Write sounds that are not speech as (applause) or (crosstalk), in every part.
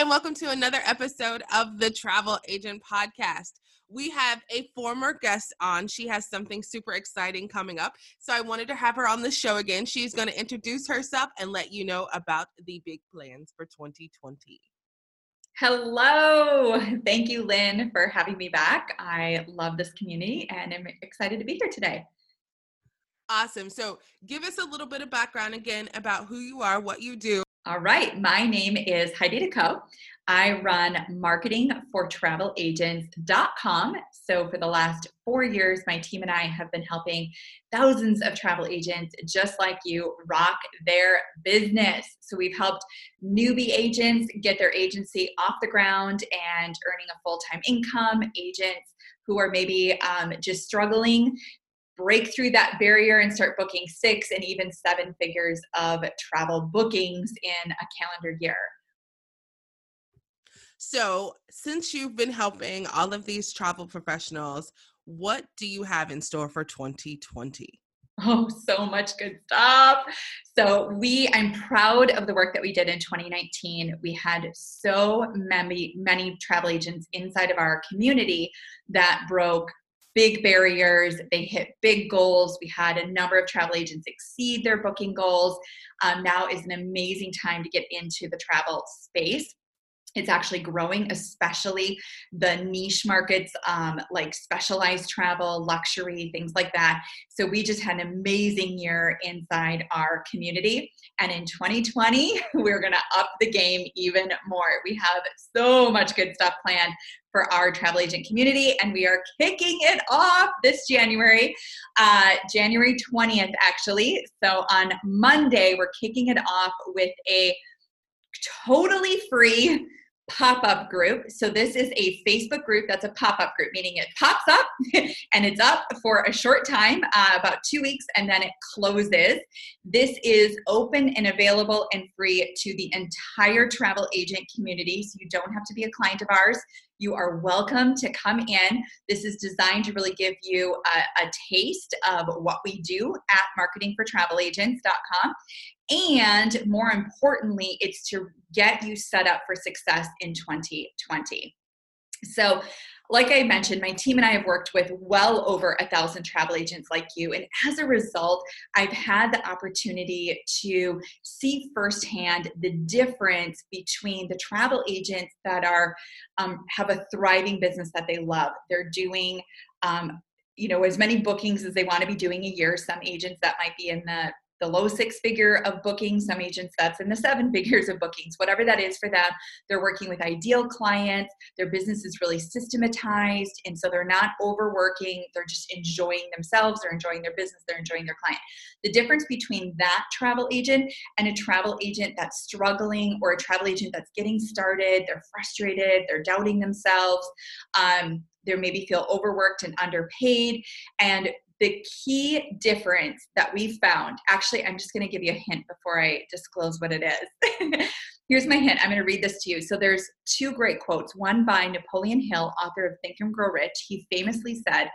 And welcome to another episode of the Travel Agent Podcast. We have a former guest on. She has something super exciting coming up. So I wanted to have her on the show again. She's going to introduce herself and let you know about the big plans for 2020. Hello. Thank you, Lynn, for having me back. I love this community and I'm excited to be here today. Awesome. So give us a little bit of background again about who you are, what you do, all right, my name is Heidi Deco. I run marketing for travelagents.com. So, for the last four years, my team and I have been helping thousands of travel agents just like you rock their business. So, we've helped newbie agents get their agency off the ground and earning a full time income, agents who are maybe um, just struggling break through that barrier and start booking six and even seven figures of travel bookings in a calendar year. So, since you've been helping all of these travel professionals, what do you have in store for 2020? Oh, so much good stuff. So, we, I'm proud of the work that we did in 2019. We had so many, many travel agents inside of our community that broke big barriers. They hit big goals. We had a number of travel agents exceed their booking goals. Um, now is an amazing time to get into the travel space it's actually growing, especially the niche markets um, like specialized travel, luxury, things like that. So we just had an amazing year inside our community. And in 2020, (laughs) we're going to up the game even more. We have so much good stuff planned for our travel agent community, and we are kicking it off this January, uh, January 20th, actually. So on Monday, we're kicking it off with a totally free pop up group. So, this is a Facebook group that's a pop up group, meaning it pops up (laughs) and it's up for a short time, uh, about two weeks, and then it closes. This is open and available and free to the entire travel agent community. So, you don't have to be a client of ours. You are welcome to come in. This is designed to really give you a, a taste of what we do at marketingfortravelagents.com. And more importantly, it's to get you set up for success in 2020. So, like I mentioned, my team and I have worked with well over a thousand travel agents like you. And as a result, I've had the opportunity to see firsthand the difference between the travel agents that are um, have a thriving business that they love. They're doing um, you know as many bookings as they want to be doing a year some agents that might be in the the low six figure of bookings, some agents that's in the seven (laughs) figures of bookings, whatever that is for them. They're working with ideal clients, their business is really systematized, and so they're not overworking, they're just enjoying themselves, they're enjoying their business, they're enjoying their client. The difference between that travel agent and a travel agent that's struggling or a travel agent that's getting started, they're frustrated, they're doubting themselves. Um, they maybe feel overworked and underpaid and the key difference that we found actually i'm just going to give you a hint before i disclose what it is. (laughs) Here's my hint i'm going to read this to you. So there's two great quotes one by napoleon hill author of think and grow rich. He famously said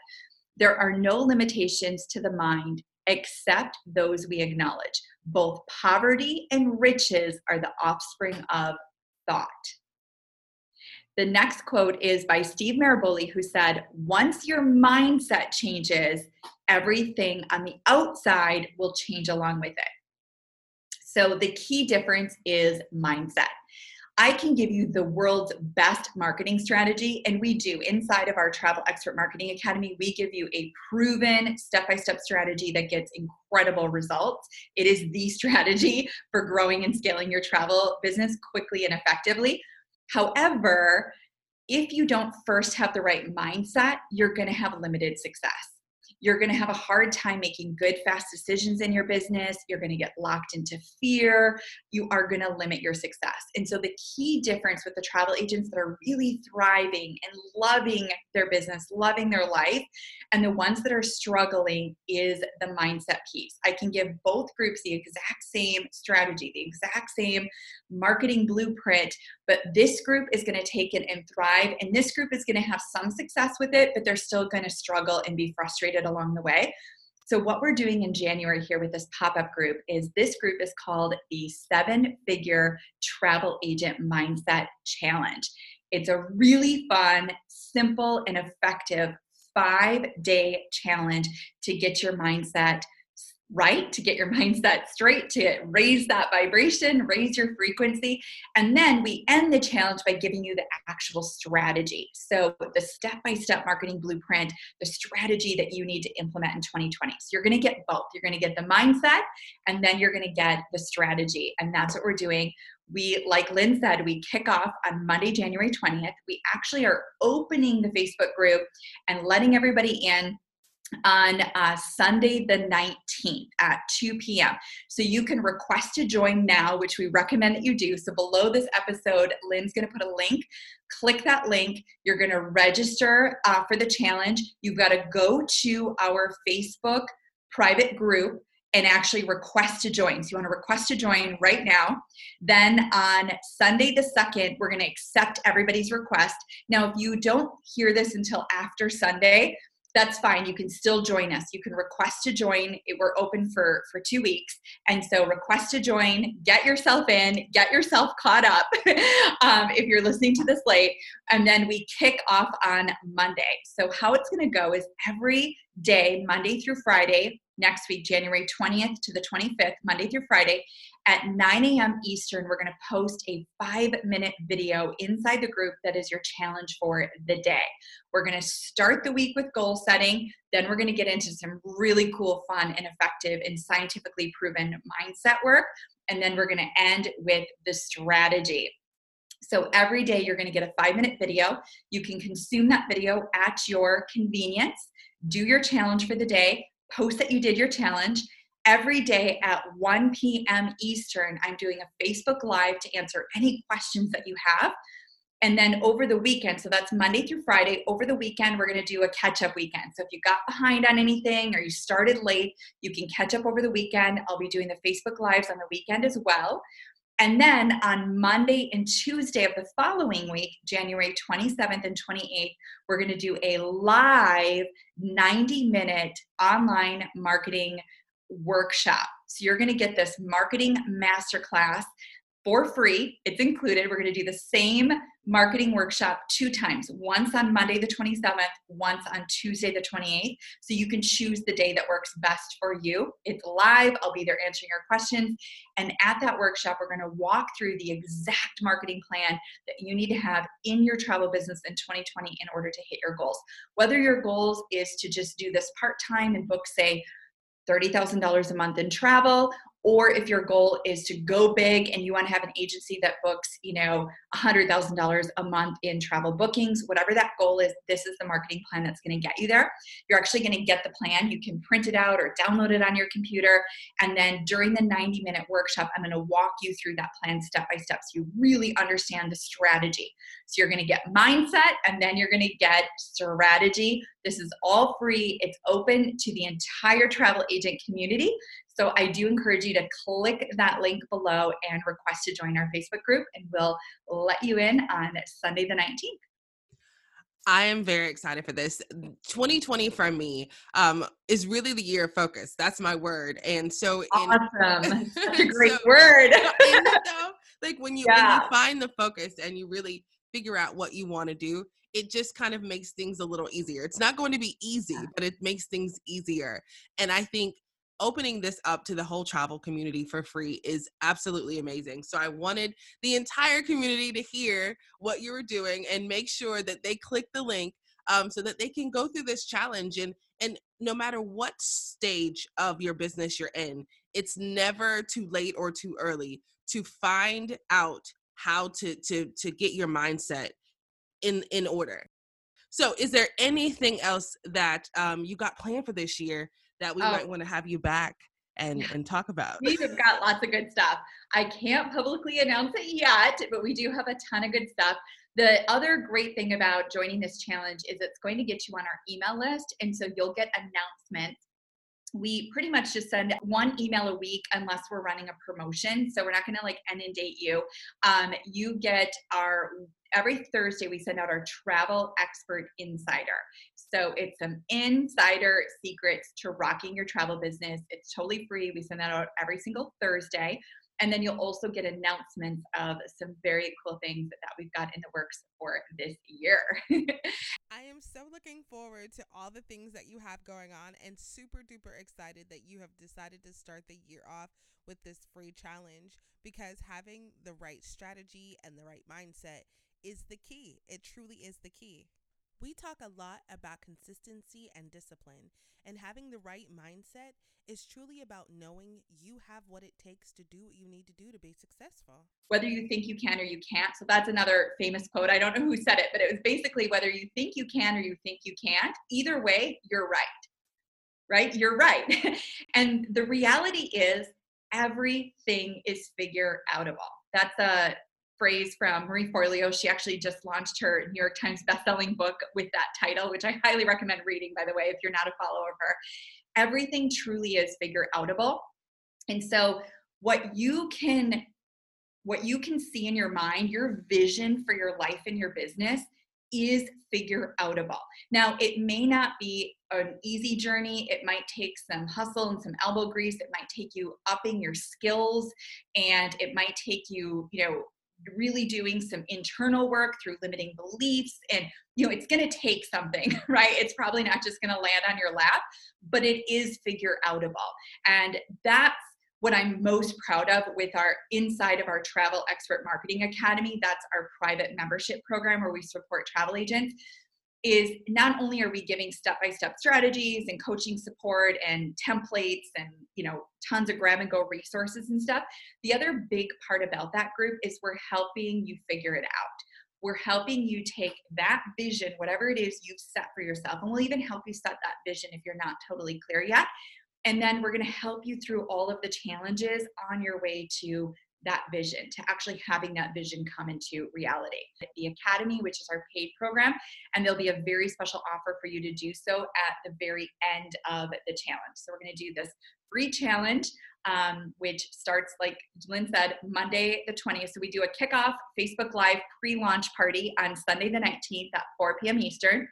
there are no limitations to the mind except those we acknowledge. Both poverty and riches are the offspring of thought the next quote is by Steve Maraboli, who said, Once your mindset changes, everything on the outside will change along with it. So the key difference is mindset. I can give you the world's best marketing strategy, and we do. Inside of our Travel Expert Marketing Academy, we give you a proven step by step strategy that gets incredible results. It is the (laughs) strategy for growing and scaling your travel business quickly and effectively. However, if you don't first have the right mindset, you're going to have limited success. You're going to have a hard time making good, fast decisions in your business. You're going to get locked into fear. You are going to limit your success. And so, the key difference with the travel agents that are really thriving and loving their business, loving their life, and the ones that are struggling is the mindset piece. I can give both groups the exact same strategy, the exact same marketing blueprint, but this group is going to take it and thrive. And this group is going to have some success with it, but they're still going to struggle and be frustrated along the way. So, what we're doing in January here with this pop up group is this group is called the Seven Figure Travel Agent Mindset Challenge. It's a really fun, simple, and effective five day challenge to get your mindset right, to get your (laughs) mindset straight, to raise that vibration, raise your frequency. And then we end the challenge by giving you the actual strategy. So, the step by step marketing blueprint, the strategy that you need to implement in 2020. So, you're going to get both. You're going to get the mindset, and then you're going to get the strategy. And that's what we're doing. We, like Lynn said, we kick off on Monday, January 20th. We actually are opening the Facebook group and letting everybody in on uh, Sunday the 19th at 2 p.m. So you can request to join now, which we recommend that you do. So below this episode, Lynn's going to put a link. Click that link. You're going to register uh, for the challenge. You've got to go to our Facebook private group and actually request to join. So you want to request to join right now. Then on Sunday the 2nd, we're going to accept everybody's request. Now, if you don't hear this until after Sunday, that's fine. You can still join us. You can request to join. We're open for for two weeks, and so request to join. Get yourself in. Get yourself caught up. (laughs) um, if you're listening to this late, and then we kick off on Monday. So how it's going to go is every day, Monday through Friday, next week, January 20th to the 25th, Monday through Friday, at 9 a.m. Eastern, we're going to post a five minute video inside the group that is your challenge for the day. We're going to start the week with goal setting. Then we're going to get into some really cool, fun, and effective and scientifically proven mindset work. And then we're going to end with the strategy. So every day you're going to get a five minute video. You can consume that video at your convenience, do your challenge for the day, post that you did your challenge. Every day at 1 p.m. Eastern, I'm doing a Facebook Live to answer any questions that you have. And then over the weekend, so that's Monday through Friday, over the weekend, we're going to do a catch up weekend. So if you got behind on anything or you started late, you can catch up over the weekend. I'll be doing the Facebook Lives on the weekend as well. And then on Monday and Tuesday of the following week, January 27th and 28th, we're going to do a live 90 minute online marketing workshop. So you're going to get this marketing masterclass for free. It's included. We're going to do the same marketing workshop two times once on Monday, the 27th, once on Tuesday, the 28th. So you can choose the day that works best for you. It's live. I'll be there answering your questions. And at that workshop, we're going to walk through the exact marketing plan that you need to have in your travel business in 2020 in order to hit your goals. Whether your goals is to just do this part time and book, say, $30,000 a month in travel, or if your goal is to go big and you want to have an agency that books you know $100000 a month in travel bookings whatever that goal is this is the marketing plan that's going to get you there. You're actually going to get the plan. You can print it out or download it on your computer. And then during the 90 minute workshop i'm going to walk you through that plan step by step so you really understand the strategy. So you're going to get mindset and then you're going to get strategy. This is all free. It's open to the entire travel agent community so I do encourage you to click that link below and request to join our Facebook group, and we'll let you in on Sunday the 19th. I am very excited for this. 2020 for me um, is really the year of focus. That's my word. And so, in, awesome, (laughs) a great so, word. though, like when you yeah. when you find the focus and you really figure out what you want to do, it just kind of makes things a little easier. It's not going to be easy, but it makes things easier. And I think opening this up to the whole travel community for free is absolutely amazing. So I wanted the entire community to hear what you were doing and make sure that they click the link um, so that they can go through this challenge and and no matter what stage of your business you're in, it's never too late or too early to find out how to to to get your mindset in in order So, is there anything else that um, you got planned for this year that we oh. might want to have you back and and talk about? We've got lots of good stuff. I can't publicly announce it yet, but we do have a ton of good stuff. The other great thing about joining this challenge is it's going to get you on our email list, and so you'll get announcements we pretty much just send one email a week unless we're running a promotion. So we're not going to like inundate you. Um, you get our every Thursday we send out our travel expert insider. So it's some insider secrets to rocking your travel business. It's totally free. We send that out every single Thursday. And then you'll also get announcements of some very cool things that we've got in the works for this year. (laughs) I am so looking forward to all the things that you have going on and super duper excited that you have decided to start the year off with this free challenge because having the right strategy and the right mindset is the key. It truly is the key. We talk a lot about consistency and discipline, and having the right mindset is truly about knowing you have what it takes to do what you need to do to be successful. Whether you think you can or you can't. So that's another famous quote. I don't know who said it, but it was basically whether you think you can or you think you can't, either way, you're right. Right? You're right. (laughs) and the reality is, everything is figure outable. That's a phrase from Marie Forleo. She actually just launched her New York Times bestselling book with that title, which I highly recommend reading, by the way, if you're not a follower of her. Everything truly is figure outable. And so what you can what you can see in your mind, your vision for your life and your business is figure outable. Now, it may not be an easy journey. It might take some hustle and some elbow grease. It might take you upping your skills and it might take you, you know, really doing some internal work through limiting beliefs and you know it's going to take something (laughs) right? It's probably not just going to land on your lap but it is figure outable. And that's what i'm most proud of with our inside of our travel expert marketing academy. That's our private membership program where we support travel agents is not only are we giving step-by-step strategies and coaching support and templates and you know tons of grab and go resources and stuff the other big part about that group is we're helping you figure it out. We're helping you take that vision whatever it is you've set for yourself and we'll even help you set that vision if you're not totally clear yet. And then we're going to help you through all of the challenges on your way to that vision, to actually having that vision come into reality. The Academy, which is our paid program, and there'll be a very special offer for you to do so at the very end of the challenge. So we're going to do this free challenge. Um, which starts, like Lynn said, Monday the 20th. So we do a kickoff Facebook Live pre launch party on Sunday the 19th at 4 p.m. Eastern.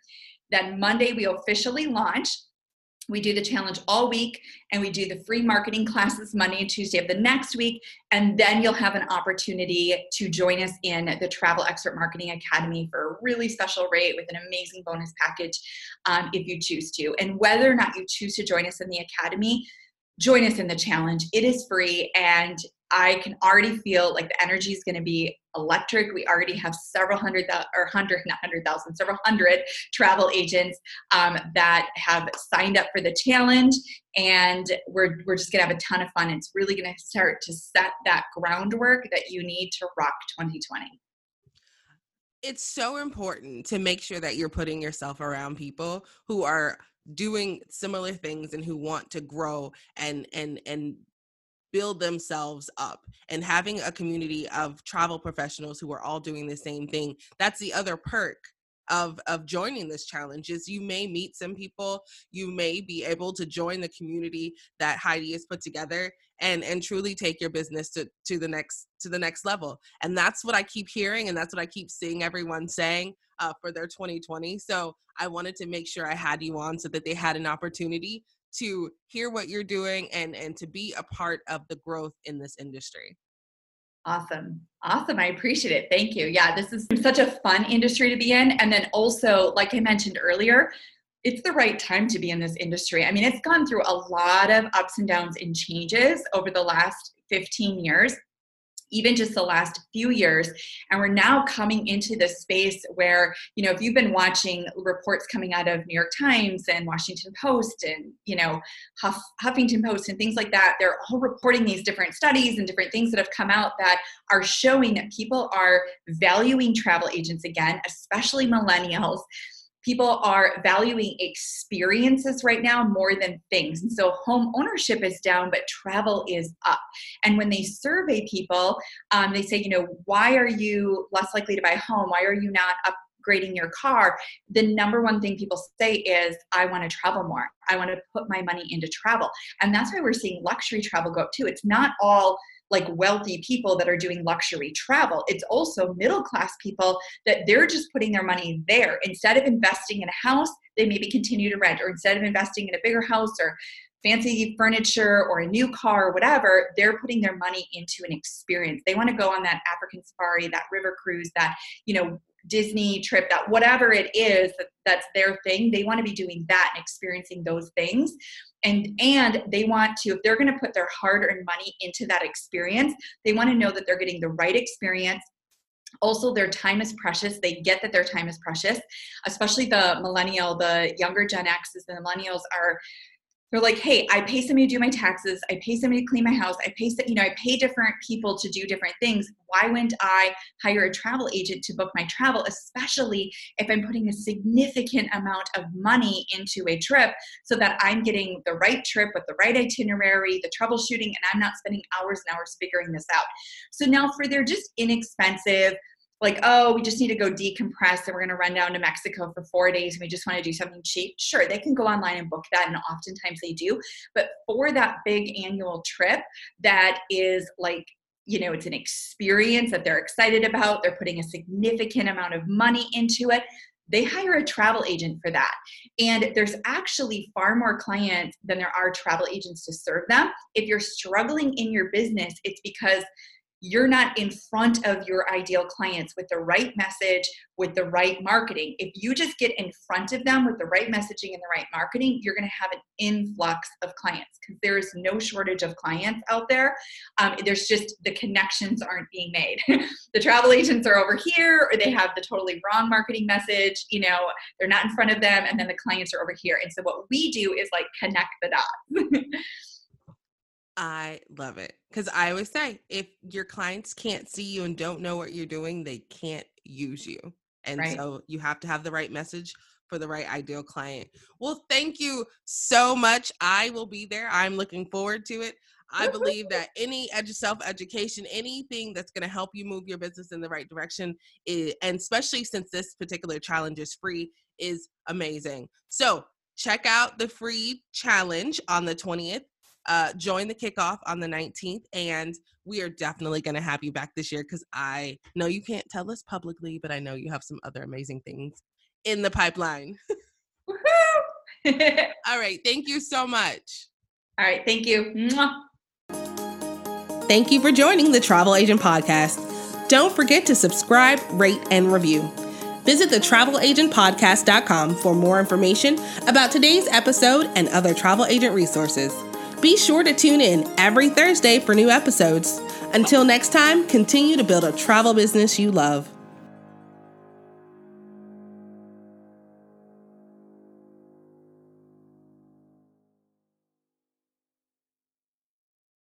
Then Monday, we officially launch we do the challenge all week and we do the free marketing classes Monday and Tuesday of the next week. And then you'll have an opportunity to join us in the Travel Expert Marketing Academy for a really special rate with an amazing bonus package um, if you choose to. And whether or not you choose to join us in the Academy, join us in the challenge. It is free and I can already feel like the energy is going to be electric. We already have several hundred or hundred, not hundred thousand, several hundred travel agents um, that have signed up for the challenge, and we're we're just going to have a ton of fun. It's really going to start to set that groundwork that you need to rock 2020 it's so important to make sure that you're putting yourself around people who are doing similar things and who want to grow and and and build themselves up and having a community of travel professionals who are all doing the same thing that's the other perk of of joining this challenge is you may meet some people you may be able to join the community that heidi has put together and and truly take your business to to the next to the next level. And that's what i keep hearing and that's what i keep seeing everyone saying uh, for their 2020 so i wanted to make sure i had you on so that they had an opportunity to hear what you're doing and and to be a part of the growth in this industry Awesome. Awesome. I appreciate it. Thank you. Yeah, this is such a fun industry to be in. And then also, like I mentioned earlier, it's the right time to be in this industry. I mean, it's gone through a lot of ups and downs and changes over the last 15 years even just the last few years. And we're now coming into this space where you know if you've been watching reports coming out of new york times and washington post and you know Huff, huffington post and things like that they're all reporting these different studies and different things that have come out that are showing that people are valuing travel agents again especially millennials people are valuing experiences right now more than things. And so home ownership is down, but travel is up. And when they survey people, um, they say, you know, why are you less likely to buy a home? Why are you not upgrading your car? The number one thing people say is, I want to travel more. I want to put my money into travel. And that's why we're seeing luxury travel go up too. It's not all like wealthy people that are doing luxury travel. It's also middle class people that they're just putting their money there. Instead of investing in a house, they maybe continue to rent, or instead of investing in a bigger house or fancy furniture or a new car or whatever, they're putting their money into an experience. They want to go on that African safari, that river cruise, that, you know, Disney trip, that whatever it is that, that's their thing, they want to be doing that and experiencing those things. And and they want to if they're going to put their hard-earned money into that experience they want to know that they're getting the right experience. Also their time is precious they get that their time is precious especially the millennial the younger gen x's the millennials are they're like, hey, I pay somebody to do my taxes, I pay somebody to clean my house, I pay, you know, I pay different people to do different things. Why wouldn't I hire a travel agent to book my travel, especially if I'm putting a significant amount of money into a trip so that I'm getting the right trip with the right itinerary, the troubleshooting, and I'm not spending hours and hours figuring this out. So now for their just inexpensive, like, oh, we just need to go decompress and we're going to run down to Mexico for four days and we just want to do something cheap. Sure, they can go online and book that, and oftentimes they do. But for that big annual trip that is like, you know, it's an experience that they're excited about, they're putting a significant amount of money into it. They hire a travel agent for that. And there's actually far more clients than there are travel agents to serve them. If you're struggling in your business, it's because you're not in front of your ideal clients with the right message, with the right marketing. If you just get in front of them with the right messaging and the right marketing, you're going to have an influx of clients because there is no shortage of clients out there. Um, there's just the connections aren't being made. (laughs) the travel agents are over here, or they have the totally wrong marketing message. You know, they're not in front of them, and then the clients are over here. And so what we do is like connect the dots. (laughs) I love it. Because I always say if your clients can't see you and don't know what you're doing, they can't use you. And right. so you have to have the right message for the right ideal client. Well, thank you so much. I will be there. I'm looking forward to it. I believe that (laughs) any edu- self education, anything that's going to help you move your business in the right direction, is, and especially since this particular challenge is free, is amazing. So check out the free challenge on the 20th uh, join the kickoff on the 19th, and we are definitely going to have you back this year because I know you can't tell us publicly, but I know you have some other amazing things in the pipeline. (laughs) (laughs) All right. Thank you so much. All right. Thank you. Mwah. Thank you for joining the Travel Agent Podcast. Don't forget to subscribe, rate, and review. Visit the travelagentpodcast.com for more information about today's episode and other travel agent resources. Be sure to tune in every Thursday for new episodes. Until next time, continue to build a travel business you love.